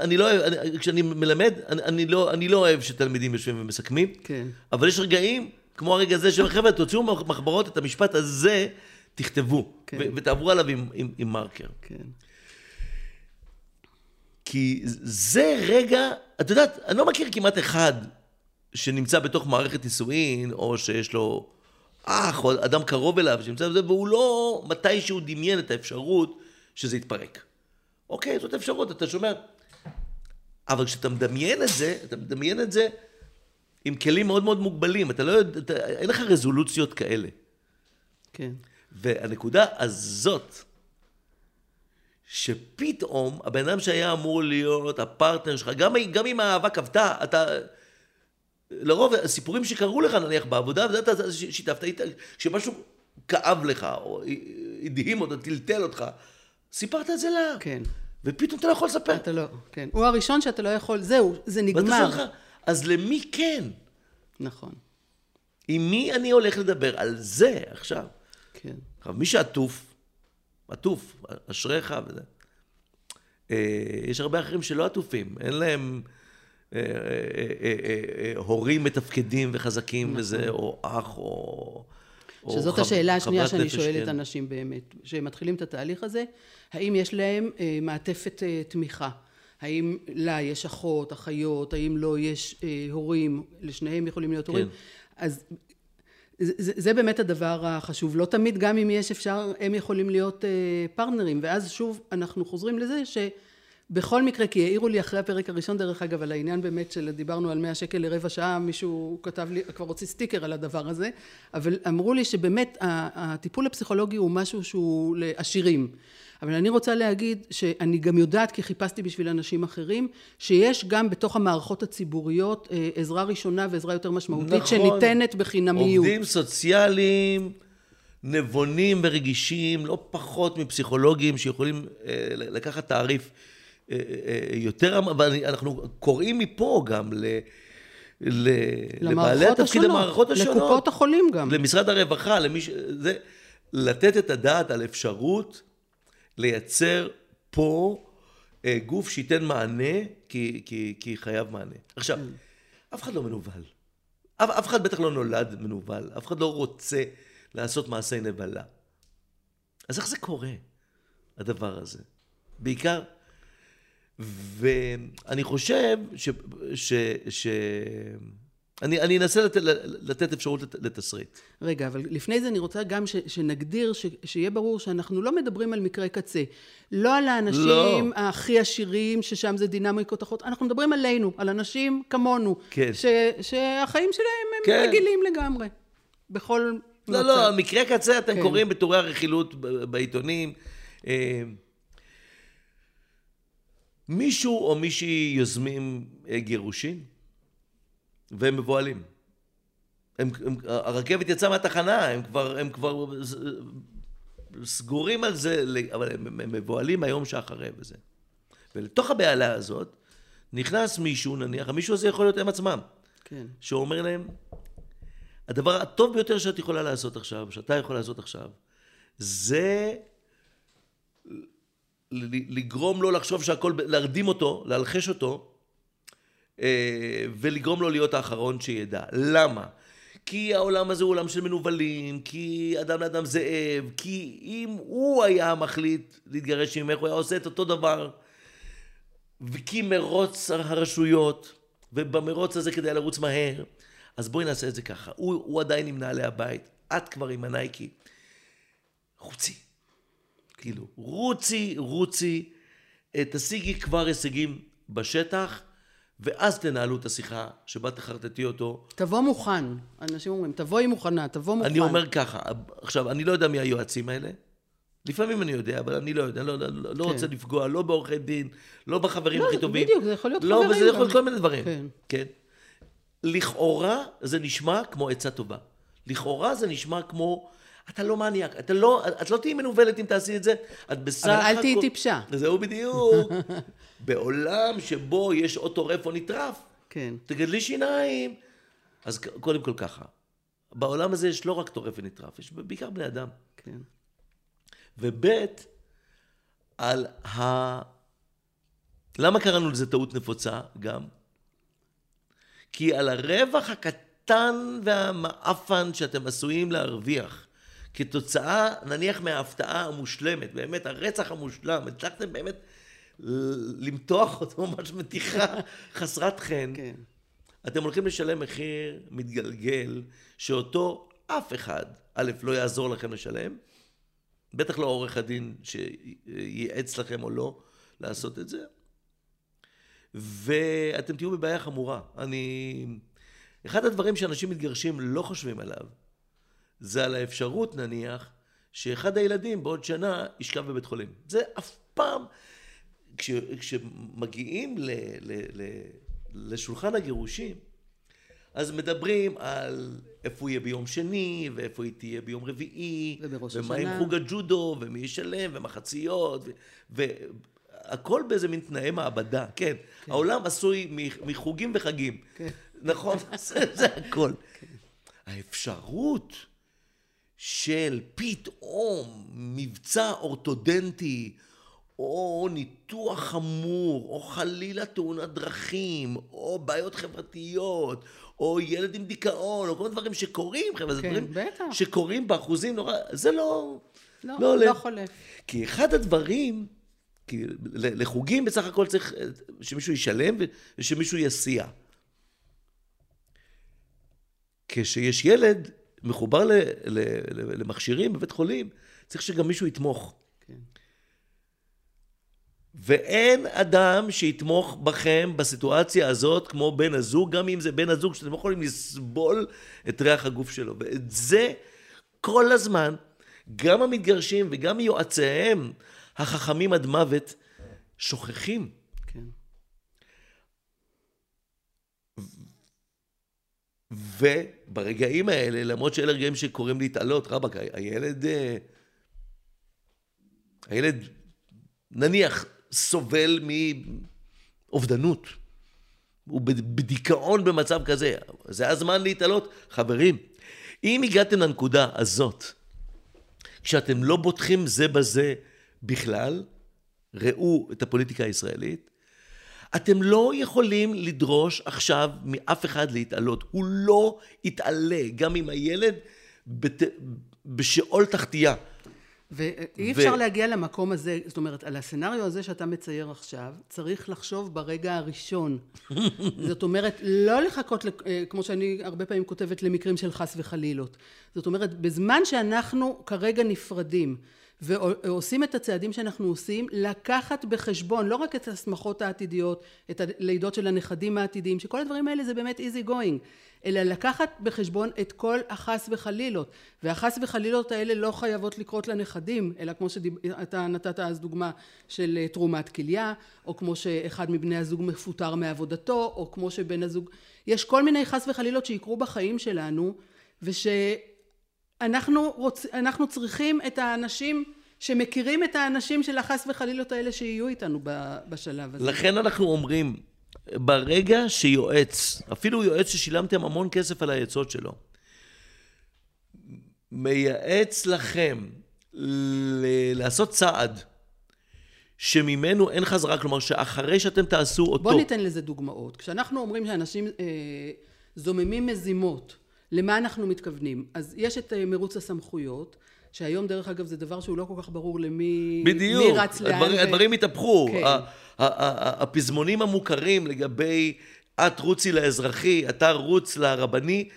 S2: אני לא אוהב, אני- כשאני מלמד, אני, אני, לא, אני לא אוהב שתלמידים יושבים ומסכמים,
S3: כן.
S2: אבל יש רגעים, כמו הרגע הזה, של חבר'ה, תוציאו מהמחברות את המשפט הזה, תכתבו,
S3: כן.
S2: ו- ותעברו עליו עם, עם, עם מרקר.
S3: כן.
S2: כי זה רגע, את יודעת, אני לא מכיר כמעט אחד שנמצא בתוך מערכת נישואין, או שיש לו אח, או אדם קרוב אליו שנמצא בזה, והוא לא מתישהו דמיין את האפשרות שזה יתפרק. אוקיי, זאת אפשרות, אתה שומע? אבל כשאתה מדמיין את זה, אתה מדמיין את זה עם כלים מאוד מאוד מוגבלים, אתה לא יודע, אתה, אין לך רזולוציות כאלה.
S3: כן.
S2: והנקודה הזאת, שפתאום הבן אדם שהיה אמור להיות הפרטנר שלך, גם, גם אם האהבה כבתה, אתה... לרוב הסיפורים שקרו לך נניח בעבודה, ואתה אתה שיתפת, כשמשהו כאב לך, או הדהים אותך, טלטל אותך, סיפרת את זה לה.
S3: כן.
S2: ופתאום אתה לא יכול לספר.
S3: אתה לא, כן. הוא הראשון שאתה לא יכול, זהו, זה נגמר.
S2: לך, אז למי כן?
S3: נכון,
S2: עם מי אני הולך לדבר על זה עכשיו?
S3: כן.
S2: עכשיו, מי שעטוף, עטוף, אשריך וזה. אה, יש הרבה אחרים שלא עטופים, אין להם אה, אה, אה, אה, אה, הורים מתפקדים וחזקים וזה, או אח, או... או
S3: שזאת
S2: חב-
S3: השאלה השנייה שאני שואלת
S2: כן.
S3: אנשים באמת, שהם מתחילים את התהליך הזה, האם יש להם אה, מעטפת אה, תמיכה? האם לה יש אחות, אחיות, האם לא יש אה, הורים, לשניהם יכולים להיות הורים?
S2: כן.
S3: אז זה, זה, באמת הדבר החשוב. לא תמיד, גם אם יש אפשר, הם יכולים להיות אה, פרטנרים. ואז שוב, אנחנו חוזרים לזה שבכל מקרה, כי העירו לי אחרי הפרק הראשון, דרך אגב, על העניין באמת של דיברנו על 100 שקל לרבע שעה, מישהו כתב לי, כבר הוציא סטיקר על הדבר הזה, אבל אמרו לי שבאמת הטיפול הפסיכולוגי הוא משהו שהוא לעשירים. אבל אני רוצה להגיד שאני גם יודעת, כי חיפשתי בשביל אנשים אחרים, שיש גם בתוך המערכות הציבוריות אה, עזרה ראשונה ועזרה יותר משמעותית,
S2: נכון.
S3: שניתנת בחינמיות.
S2: עובדים סוציאליים נבונים ורגישים, לא פחות מפסיכולוגים שיכולים אה, לקחת תעריף אה, יותר, אבל אנחנו קוראים מפה גם ל... ל... לבעלי התפקיד,
S3: השונות,
S2: למערכות השונות.
S3: לקופות החולים גם.
S2: למשרד הרווחה, למי ש... זה, לתת את הדעת על אפשרות לייצר פה אה, גוף שייתן מענה, כי, כי, כי חייב מענה. עכשיו, אף אחד לא מנוול. אף, אף אחד בטח לא נולד מנוול, אף אחד לא רוצה לעשות מעשי נבלה. אז איך זה קורה, הדבר הזה? בעיקר, ואני חושב ש... ש, ש אני, אני אנסה לת, לתת אפשרות לת, לתסריט.
S3: רגע, אבל לפני זה אני רוצה גם ש, שנגדיר, ש, שיהיה ברור שאנחנו לא מדברים על מקרי קצה. לא על האנשים
S2: לא.
S3: הכי עשירים, ששם זה דינמיקות אחרות, אנחנו מדברים עלינו, על אנשים כמונו.
S2: כן.
S3: ש, שהחיים שלהם הם
S2: כן.
S3: רגילים לגמרי. בכל
S2: לא,
S3: מצב.
S2: לא, על מקרה קצה אתם
S3: כן.
S2: קוראים בטורי הרכילות בעיתונים. אה, מישהו או מישהי יוזמים אה, גירושין, והם מבוהלים. הם, הם, הרכבת יצאה מהתחנה, הם כבר, הם כבר סגורים על זה, אבל הם, הם מבוהלים היום שאחרי וזה. ולתוך הבהלה הזאת נכנס מישהו, נניח, המישהו הזה יכול להיות הם עצמם.
S3: כן.
S2: שאומר להם, הדבר הטוב ביותר שאת יכולה לעשות עכשיו, שאתה יכול לעשות עכשיו, זה לגרום לו לחשוב שהכל, להרדים אותו, להלחש אותו, ולגרום לו להיות האחרון שידע. למה? כי העולם הזה הוא עולם של מנוולים, כי אדם לאדם זאב, כי אם הוא היה מחליט להתגרש ממך, הוא היה עושה את אותו דבר. וכי מרוץ הרשויות, ובמרוץ הזה כדי לרוץ מהר, אז בואי נעשה את זה ככה. הוא, הוא עדיין עם נעלי הבית, את כבר עם הנייקי. רוצי. כאילו, רוצי, רוצי, אה, תשיגי כבר הישגים בשטח, ואז תנהלו את השיחה שבה תחרטטי אותו.
S3: תבוא מוכן. אנשים אומרים, תבואי מוכנה, תבוא מוכן.
S2: אני אומר ככה, עכשיו, אני לא יודע מי היועצים האלה. לפעמים אני יודע, אבל אני לא יודע, לא, לא, לא, לא
S3: כן.
S2: רוצה לפגוע, לא בעורכי דין, לא בחברים
S3: לא,
S2: הכי טובים.
S3: בדיוק, זה יכול להיות
S2: לא,
S3: חברים
S2: וזה יכול להיות. כל מיני דברים.
S3: כן.
S2: כן. לכאורה זה נשמע כמו עצה טובה. לכאורה זה נשמע כמו, אתה לא מניאק, אתה לא, את לא תהיי מנוולת אם תעשי את זה, את בסך
S3: אבל אל תהיי
S2: הכל-
S3: טיפשה.
S2: זהו בדיוק. (laughs) בעולם שבו יש או טורף או נטרף,
S3: כן.
S2: תגדלי שיניים. אז קודם כל ככה, בעולם הזה יש לא רק טורף ונטרף, יש בעיקר בני אדם.
S3: כן.
S2: וב' על ה... למה קראנו לזה טעות נפוצה גם? כי על הרווח הקטן והמעפן שאתם עשויים להרוויח כתוצאה, נניח מההפתעה המושלמת, באמת הרצח המושלם, הצלחתם באמת למתוח אותו (laughs) ממש מתיחה חסרת חן,
S3: כן.
S2: אתם הולכים לשלם מחיר מתגלגל, שאותו אף אחד, א', לא יעזור לכם לשלם, בטח לא עורך הדין שייעץ לכם או לא לעשות את זה, ואתם תהיו בבעיה חמורה. אני... אחד הדברים שאנשים מתגרשים לא חושבים עליו, זה על האפשרות, נניח, שאחד הילדים בעוד שנה ישכב בבית חולים. זה אף פעם... כש, כשמגיעים ל, ל, ל, לשולחן הגירושים, אז מדברים על איפה הוא יהיה ביום שני, ואיפה היא תהיה ביום רביעי, ומה. עם חוג הג'ודו, ומי ישלם, ומחציות, והכל באיזה מין תנאי מעבדה, כן. העולם עשוי מחוגים וחגים.
S3: כן.
S2: נכון? (laughs) זה, זה הכל. האפשרות של פתאום מבצע אורתודנטי, או ניתוח חמור, או חלילה תאונת דרכים, או בעיות חברתיות, או ילד עם דיכאון, או כל מיני דברים שקורים, חבר'ה, זה
S3: כן,
S2: דברים
S3: בטח.
S2: שקורים באחוזים נורא, זה לא...
S3: לא,
S2: לא.
S3: לא חולף.
S2: כי אחד הדברים, כי לחוגים בסך הכל צריך אה, שמישהו ישלם ושמישהו יסיע. כשיש ילד מחובר ל- ל- ל- למכשירים בבית חולים, צריך שגם מישהו יתמוך.
S3: כן.
S2: ואין אדם שיתמוך בכם בסיטואציה הזאת כמו בן הזוג, גם אם זה בן הזוג שאתם לא יכולים לסבול את ריח הגוף שלו. ואת זה כל הזמן, גם המתגרשים וגם יועציהם החכמים עד מוות, שוכחים.
S3: כן.
S2: וברגעים האלה, למרות שאלה רגעים שקוראים להתעלות, רבאק, הילד... אה, הילד, נניח, סובל מאובדנות. הוא בד- בדיכאון במצב כזה. זה הזמן להתעלות. חברים, אם הגעתם לנקודה הזאת, כשאתם לא בוטחים זה בזה בכלל, ראו את הפוליטיקה הישראלית, אתם לא יכולים לדרוש עכשיו מאף אחד להתעלות. הוא לא יתעלה, גם אם הילד בת... בשאול תחתייה.
S3: ואי
S2: ו-
S3: אפשר להגיע למקום הזה, זאת אומרת, על הסצנריו הזה שאתה מצייר עכשיו, צריך לחשוב ברגע הראשון. (laughs) זאת אומרת, לא לחכות, אה, כמו שאני הרבה פעמים כותבת, למקרים של חס וחלילות. זאת אומרת, בזמן שאנחנו כרגע נפרדים, ועושים את הצעדים שאנחנו עושים, לקחת בחשבון לא רק את השמחות העתידיות, את הלידות של הנכדים העתידיים, שכל הדברים האלה זה באמת easy going, אלא לקחת בחשבון את כל החס וחלילות. והחס וחלילות האלה לא חייבות לקרות לנכדים, אלא כמו שאתה נתת אז דוגמה של אה, תרומת כליה, או כמו שאחד מבני הזוג מפוטר מעבודתו, או כמו שבן הזוג... יש כל מיני חס וחלילות שיקרו בחיים שלנו, וש... אנחנו, רוצ... אנחנו צריכים את האנשים שמכירים את האנשים של החס וחלילות האלה שיהיו איתנו בשלב הזה.
S2: לכן אנחנו אומרים, ברגע שיועץ, אפילו יועץ ששילמתם המון כסף על העצות שלו, מייעץ לכם ל- לעשות צעד שממנו אין חזרה, כלומר שאחרי שאתם תעשו אותו,
S3: בוא ניתן לזה דוגמאות. כשאנחנו אומרים שאנשים אה, זוממים מזימות, למה אנחנו מתכוונים? אז יש את אה, מרוץ הסמכויות, שהיום דרך אגב זה דבר שהוא לא כל כך ברור למי
S2: בדיוק,
S3: מי רץ לאן. ו-
S2: הדברים התהפכו.
S3: כן.
S2: הפזמונים המוכרים לגבי את רוצי לאזרחי, אתה רוץ לרבני,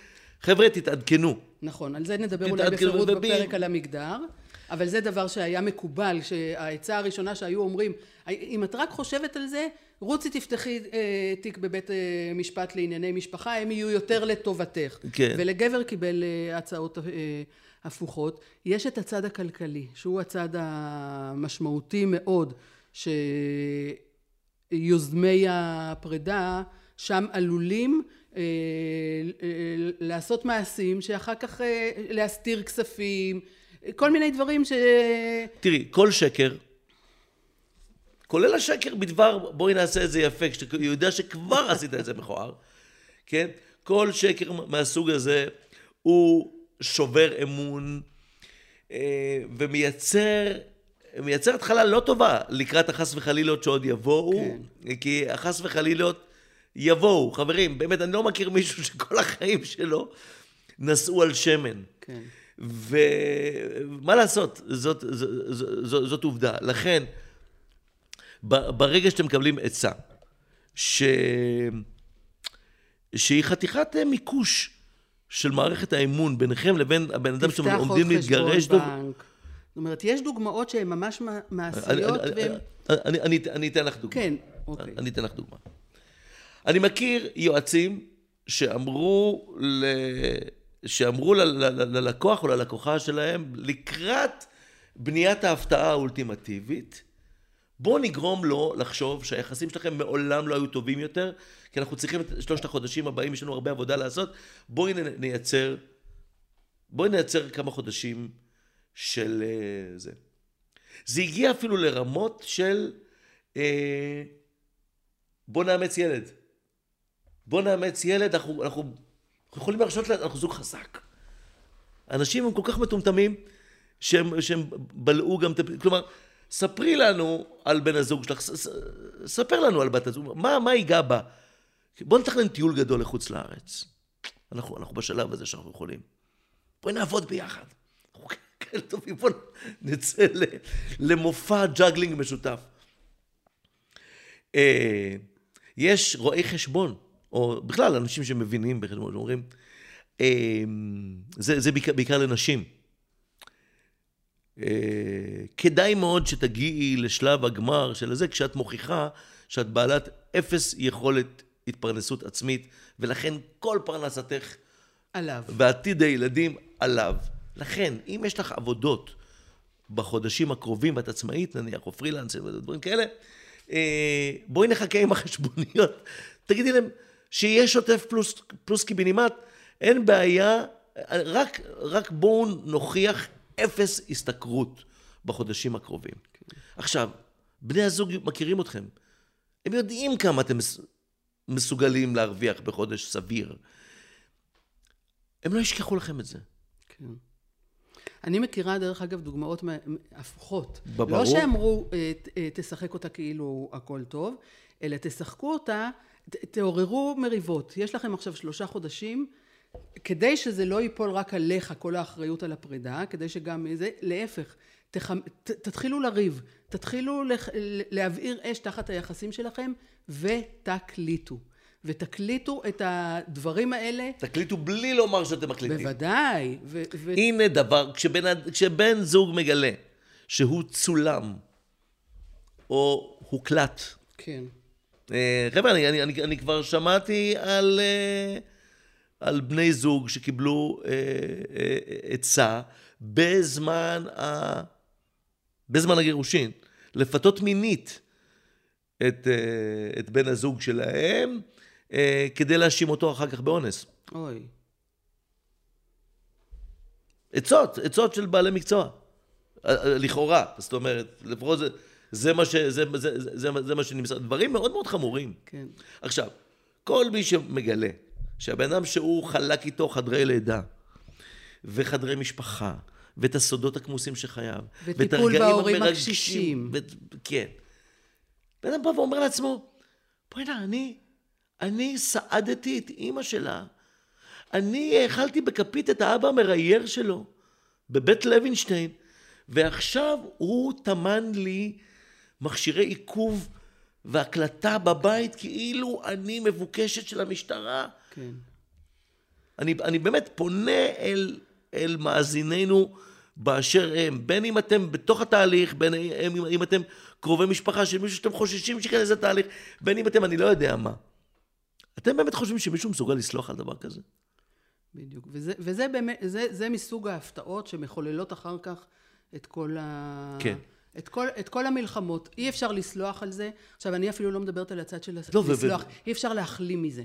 S2: חבר'ה, תתעדכנו.
S3: נכון, על זה נדבר אולי בפירוט בפרק על המגדר, אבל זה דבר שהיה מקובל, שהעצה הראשונה שהיו אומרים, אם את רק חושבת על זה, רוצי תפתחי אה, תיק בבית אה, משפט לענייני משפחה, הם יהיו יותר לטובתך.
S2: כן.
S3: ולגבר קיבל אה, הצעות אה, הפוכות. יש את הצד הכלכלי, שהוא הצד המשמעותי מאוד, שיוזמי הפרידה שם עלולים אה, אה, לעשות מעשים שאחר כך אה, להסתיר כספים, כל מיני דברים ש...
S2: תראי, כל שקר, כולל השקר בדבר בואי נעשה את זה יפה, כשאתה יודע שכבר עשית את זה מכוער, כן? כל שקר מהסוג הזה הוא שובר אמון אה, ומייצר מייצר התחלה לא טובה לקראת החס וחלילות שעוד יבואו,
S3: כן.
S2: כי החס וחלילות יבואו. חברים, באמת, אני לא מכיר מישהו (laughs) שכל החיים שלו נסעו על שמן.
S3: כן.
S2: ומה לעשות, זאת, זאת, זאת, זאת עובדה. לכן, ברגע שאתם מקבלים עצה, ש... שהיא חתיכת אה, מיקוש של מערכת האמון ביניכם לבין הבן אדם שאתם
S3: תפתח עוד
S2: עומדים להתגרש
S3: חשבון
S2: בו.
S3: בנק. זאת אומרת, יש דוגמאות שהן ממש מעשיות,
S2: אני,
S3: והן...
S2: אני, אני, אני אתן לך דוגמה.
S3: כן, אוקיי.
S2: אני אתן לך דוגמה. אני מכיר יועצים שאמרו, ל... שאמרו ל... ל... ל... ללקוח או ללקוחה שלהם, לקראת בניית ההפתעה האולטימטיבית, בואו נגרום לו לחשוב שהיחסים שלכם מעולם לא היו טובים יותר, כי אנחנו צריכים את שלושת החודשים הבאים, יש לנו הרבה עבודה לעשות. בואי נייצר, בואי נייצר כמה חודשים של אה, זה. זה הגיע אפילו לרמות של אה, בוא נאמץ ילד. בוא נאמץ ילד, אנחנו, אנחנו, אנחנו יכולים להרשות, אנחנו זוג חזק. אנשים הם כל כך מטומטמים, שהם, שהם בלעו גם, כלומר, ספרי לנו על בן הזוג שלך, ספר לנו על בת הזוג, מה, מה ייגע בה? בוא נתכנן טיול גדול לחוץ לארץ. אנחנו, אנחנו בשלב הזה שאנחנו יכולים. בואי נעבוד ביחד. אנחנו כאלה טובים, בואו נצא למופע juggling משותף. אה, יש רואי חשבון, או בכלל אנשים שמבינים בחשבון, שאומרים, אה, זה, זה בעיקר, בעיקר לנשים. אה, כדאי מאוד שתגיעי לשלב הגמר של זה, כשאת מוכיחה שאת בעלת אפס יכולת התפרנסות עצמית, ולכן כל פרנסתך
S3: עליו.
S2: ועתיד הילדים עליו. לכן, אם יש לך עבודות בחודשים הקרובים ואת עצמאית נניח, או פרילנסר ודברים כאלה, אה, בואי נחכה עם החשבוניות. (laughs) תגידי להם שיהיה שוטף פלוס, פלוס קיבינימט, אין בעיה, רק, רק בואו נוכיח אפס השתכרות בחודשים הקרובים. כן. עכשיו, בני הזוג מכירים אתכם. הם יודעים כמה אתם מסוגלים להרוויח בחודש סביר. הם לא ישכחו לכם את זה. כן.
S3: אני מכירה, דרך אגב, דוגמאות הפוכות.
S2: ברור.
S3: לא שאמרו, אה, אה, תשחק אותה כאילו הכל טוב, אלא תשחקו אותה, תעוררו מריבות. יש לכם עכשיו שלושה חודשים, כדי שזה לא ייפול רק עליך, כל האחריות על הפרידה, כדי שגם זה, להפך, תח... ת, תתחילו לריב, תתחילו לח... להבעיר אש תחת היחסים שלכם, ותקליטו. ותקליטו את הדברים האלה.
S2: תקליטו בלי לומר שאתם מקליטים.
S3: בוודאי. ו-
S2: ו- הנה דבר, כשבן, כשבן זוג מגלה שהוא צולם, או הוקלט.
S3: כן.
S2: אה, חבר'ה, אני, אני, אני, אני כבר שמעתי על, אה, על בני זוג שקיבלו אה, עצה בזמן, ה, בזמן הגירושין, לפתות מינית את, את בן הזוג שלהם. אה, כדי להאשים אותו אחר כך באונס.
S3: אוי.
S2: עצות, עצות של בעלי מקצוע. אה, אה, לכאורה, זאת אומרת, לפחות זה, זה מה ש... זה, זה, זה, זה, זה מה שנמסר, דברים מאוד מאוד חמורים.
S3: כן.
S2: עכשיו, כל מי שמגלה שהבן אדם שהוא חלק איתו חדרי לידה, וחדרי משפחה, ואת הסודות הכמוסים שחייו,
S3: וטיפול בהורים הקשישים. ו...
S2: כן. בן אדם בא ואומר לעצמו, בוא'נה, אני אני סעדתי את אימא שלה. אני האכלתי בכפית את האבא המראייר שלו בבית לוינשטיין, ועכשיו הוא טמן לי מכשירי עיכוב והקלטה בבית כאילו אני מבוקשת של המשטרה.
S3: כן.
S2: אני, אני באמת פונה אל, אל מאזיננו באשר הם, בין אם אתם בתוך התהליך, בין אם, אם אתם קרובי משפחה של מישהו שאתם חוששים שייכנס לתהליך, בין אם אתם, אני לא יודע מה. אתם באמת חושבים שמישהו מסוגל לסלוח על דבר כזה?
S3: בדיוק. וזה, וזה באמת, זה, זה מסוג ההפתעות שמחוללות אחר כך את כל ה...
S2: כן.
S3: את כל, את כל המלחמות. אי אפשר לסלוח על זה. עכשיו, אני אפילו לא מדברת על הצד של לא, לסלוח. ו... אי אפשר להחלים מזה.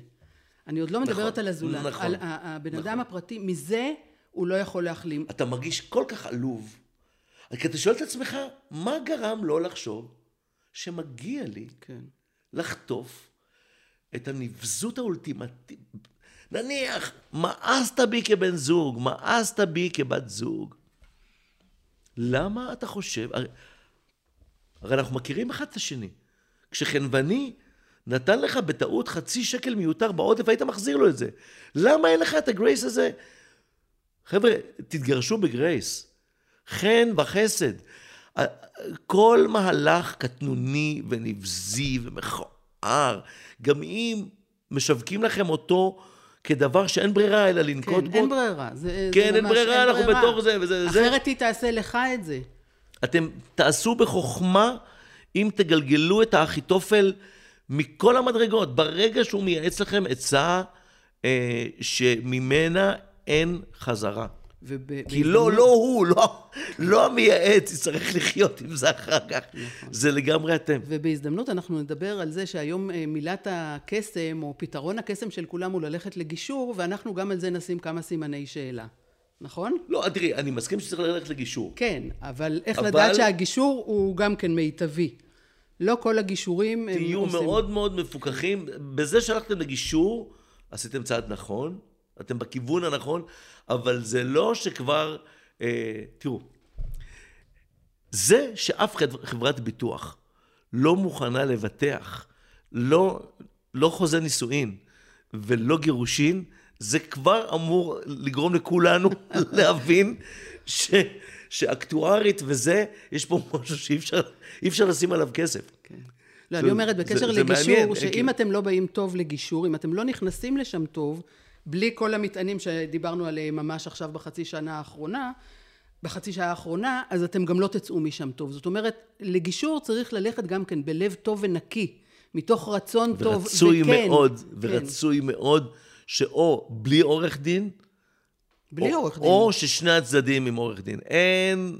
S3: אני עוד לא מדברת נכון, על הזולת. נכון. על הבן נכון. אדם הפרטי, מזה הוא לא יכול להחלים.
S2: אתה מרגיש כל כך עלוב. כי אתה שואל את עצמך, מה גרם לו לחשוב שמגיע לי
S3: כן.
S2: לחטוף את הנבזות האולטימטיבית. נניח, מאסת בי כבן זוג, מאסת בי כבת זוג. למה אתה חושב... הרי, הרי אנחנו מכירים אחד את השני. כשחנווני נתן לך בטעות חצי שקל מיותר בעודף, היית מחזיר לו את זה. למה אין לך את הגרייס הזה? חבר'ה, תתגרשו בגרייס. חן וחסד. כל מהלך קטנוני ונבזי ומכוער גם אם משווקים לכם אותו כדבר שאין ברירה אלא לנקוט
S3: כן,
S2: בו.
S3: אין ברירה. זה,
S2: כן, זה אין ברירה, אין אנחנו ברירה. בתוך זה. וזה,
S3: אחרת
S2: זה.
S3: היא תעשה לך את זה.
S2: אתם תעשו בחוכמה אם תגלגלו את האחיתופל מכל המדרגות. ברגע שהוא מייעץ לכם עצה אה, שממנה אין חזרה.
S3: וב-
S2: כי לא, לא הוא, לא, לא המייעץ יצטרך לחיות עם זה אחר כך. זה לגמרי אתם.
S3: ובהזדמנות אנחנו נדבר על זה שהיום אה, מילת הקסם, או פתרון הקסם של כולם הוא ללכת לגישור, ואנחנו גם על זה נשים כמה סימני שאלה. נכון?
S2: לא, תראי, אני מסכים שצריך ללכת לגישור.
S3: כן, אבל איך
S2: אבל-
S3: לדעת שהגישור הוא גם כן מיטבי. לא כל הגישורים הם
S2: תהיו
S3: עושים...
S2: מאוד מאוד מפוקחים. בזה שהלכתם לגישור, עשיתם צעד נכון, אתם בכיוון הנכון, אבל זה לא שכבר... אה, תראו, זה שאף חברת ביטוח לא מוכנה לבטח, לא, לא חוזה נישואין ולא גירושין, זה כבר אמור לגרום לכולנו (laughs) להבין ש, שאקטוארית וזה, יש פה (laughs) משהו שאי אפשר, אפשר לשים עליו כסף.
S3: כן. לא,
S2: זה-
S3: אני אומרת, בקשר
S2: זה- זה
S3: לגישור,
S2: מעניין,
S3: שאם
S2: כאילו.
S3: אתם לא באים טוב לגישור, אם אתם לא נכנסים לשם טוב, בלי כל המטענים שדיברנו עליהם ממש עכשיו בחצי שנה האחרונה, בחצי שעה האחרונה, אז אתם גם לא תצאו משם טוב. זאת אומרת, לגישור צריך ללכת גם כן בלב טוב ונקי, מתוך רצון טוב,
S2: ורצוי
S3: וכן,
S2: מאוד,
S3: כן,
S2: ורצוי מאוד, שאו בלי עורך דין,
S3: בלי
S2: או,
S3: עורך דין.
S2: או ששני הצדדים עם עורך דין. אין...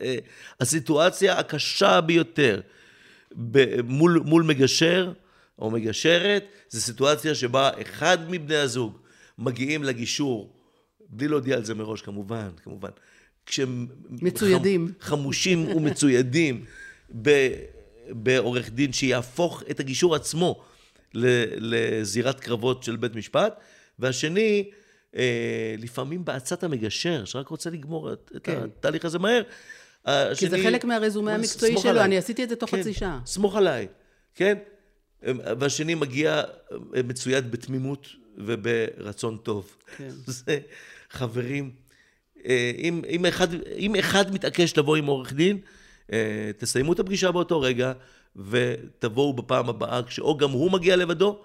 S2: אה, הסיטואציה הקשה ביותר ב- מול, מול מגשר או מגשרת, זו סיטואציה שבה אחד מבני הזוג מגיעים לגישור, בלי להודיע על זה מראש, כמובן, כמובן. כשהם...
S3: מצוידים.
S2: חמ, חמושים (laughs) ומצוידים ב, בעורך דין שיהפוך את הגישור עצמו ל- לזירת קרבות של בית משפט, והשני, לפעמים בעצת המגשר, שרק רוצה לגמור את, את
S3: כן.
S2: התהליך הזה מהר.
S3: כי זה חלק מהרזומה המקצועי שלו,
S2: עליי.
S3: אני עשיתי את זה תוך
S2: כן,
S3: חצי שעה.
S2: סמוך עליי, כן? והשני מגיע אה, מצויד בתמימות וברצון טוב.
S3: כן. (laughs)
S2: זה, חברים, אה, אם, אם, אחד, אם אחד מתעקש לבוא עם עורך דין, אה, תסיימו את הפגישה באותו רגע, ותבואו בפעם הבאה, כשאו גם הוא מגיע לבדו,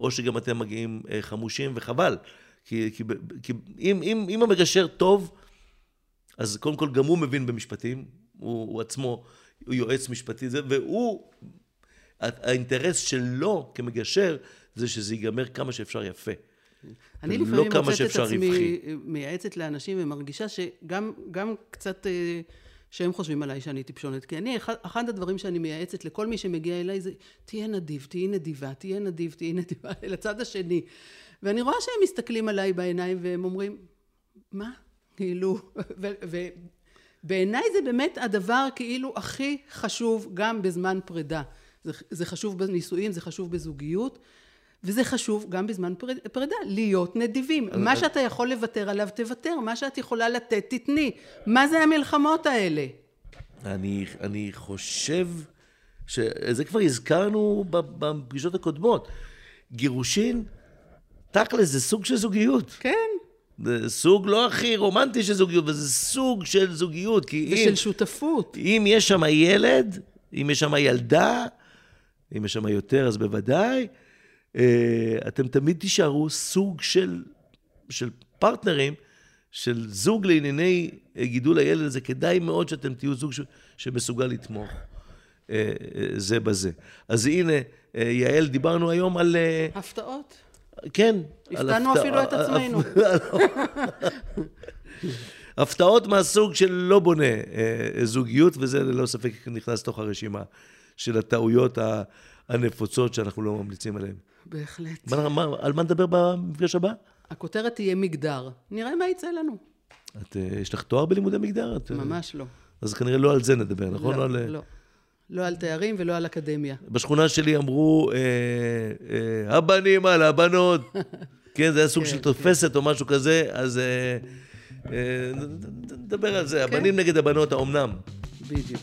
S2: או שגם אתם מגיעים אה, חמושים, וחבל. כי, כי, כי אם, אם, אם המגשר טוב, אז קודם כל גם הוא מבין במשפטים, הוא, הוא עצמו, הוא יועץ משפטי, זה, והוא, האינטרס שלו כמגשר, זה שזה ייגמר כמה שאפשר יפה.
S3: אני לפעמים
S2: כמה
S3: מוצאת את עצמי. מייעצת לאנשים ומרגישה שגם גם קצת אה, שהם חושבים עליי שאני טיפשונת. כי אני, אחד, אחד הדברים שאני מייעצת לכל מי שמגיע אליי זה, תהיה נדיב, תהיי נדיבה, תהיה נדיב, תהיי נדיבה, (laughs) לצד השני. ואני רואה שהם מסתכלים עליי בעיניים והם אומרים, מה? כאילו, ובעיניי זה באמת הדבר כאילו הכי חשוב גם בזמן פרידה. זה, זה חשוב בנישואים, זה חשוב בזוגיות. וזה חשוב גם בזמן פריד- פרידה, להיות נדיבים. מה שאתה יכול לוותר עליו, תוותר. מה שאת יכולה לתת, תתני. מה זה המלחמות האלה?
S2: אני, אני חושב שזה כבר הזכרנו בפגישות הקודמות. גירושין, תכל'ס, זה סוג של זוגיות.
S3: כן.
S2: זה סוג לא הכי רומנטי של זוגיות, אבל זה סוג של זוגיות. כי אם,
S3: ושל שותפות.
S2: אם יש שם ילד, אם יש שם ילדה, אם יש שם יותר, אז בוודאי, אה, אתם תמיד תישארו סוג של, של פרטנרים, של זוג לענייני אה, גידול הילד הזה. כדאי מאוד שאתם תהיו זוג ש, שמסוגל לתמוך אה, זה בזה. אז הנה, יעל, דיברנו היום על...
S3: הפתעות.
S2: כן.
S3: הפתענו
S2: הפתע-
S3: אפילו את עצמנו. (laughs)
S2: הפתעות מהסוג של לא בונה אה, זוגיות, וזה ללא ספק נכנס לתוך הרשימה של הטעויות הנפוצות שאנחנו לא ממליצים עליהן.
S3: בהחלט.
S2: מה, מה, על מה נדבר במפגש הבא?
S3: הכותרת תהיה מגדר. נראה מה יצא לנו.
S2: את, אה, יש לך תואר בלימודי מגדר? את, אה,
S3: ממש לא.
S2: אז כנראה לא על זה נדבר, נכון?
S3: לא,
S2: על, אה,
S3: לא. לא על תארים ולא על אקדמיה.
S2: בשכונה שלי אמרו, אה, אה, הבנים על הבנות. (laughs) כן, זה היה סוג
S3: כן,
S2: של תופסת או משהו כזה, אז אה, אה, נדבר על זה. הבנים נגד הבנות, האומנם?
S3: בדיוק.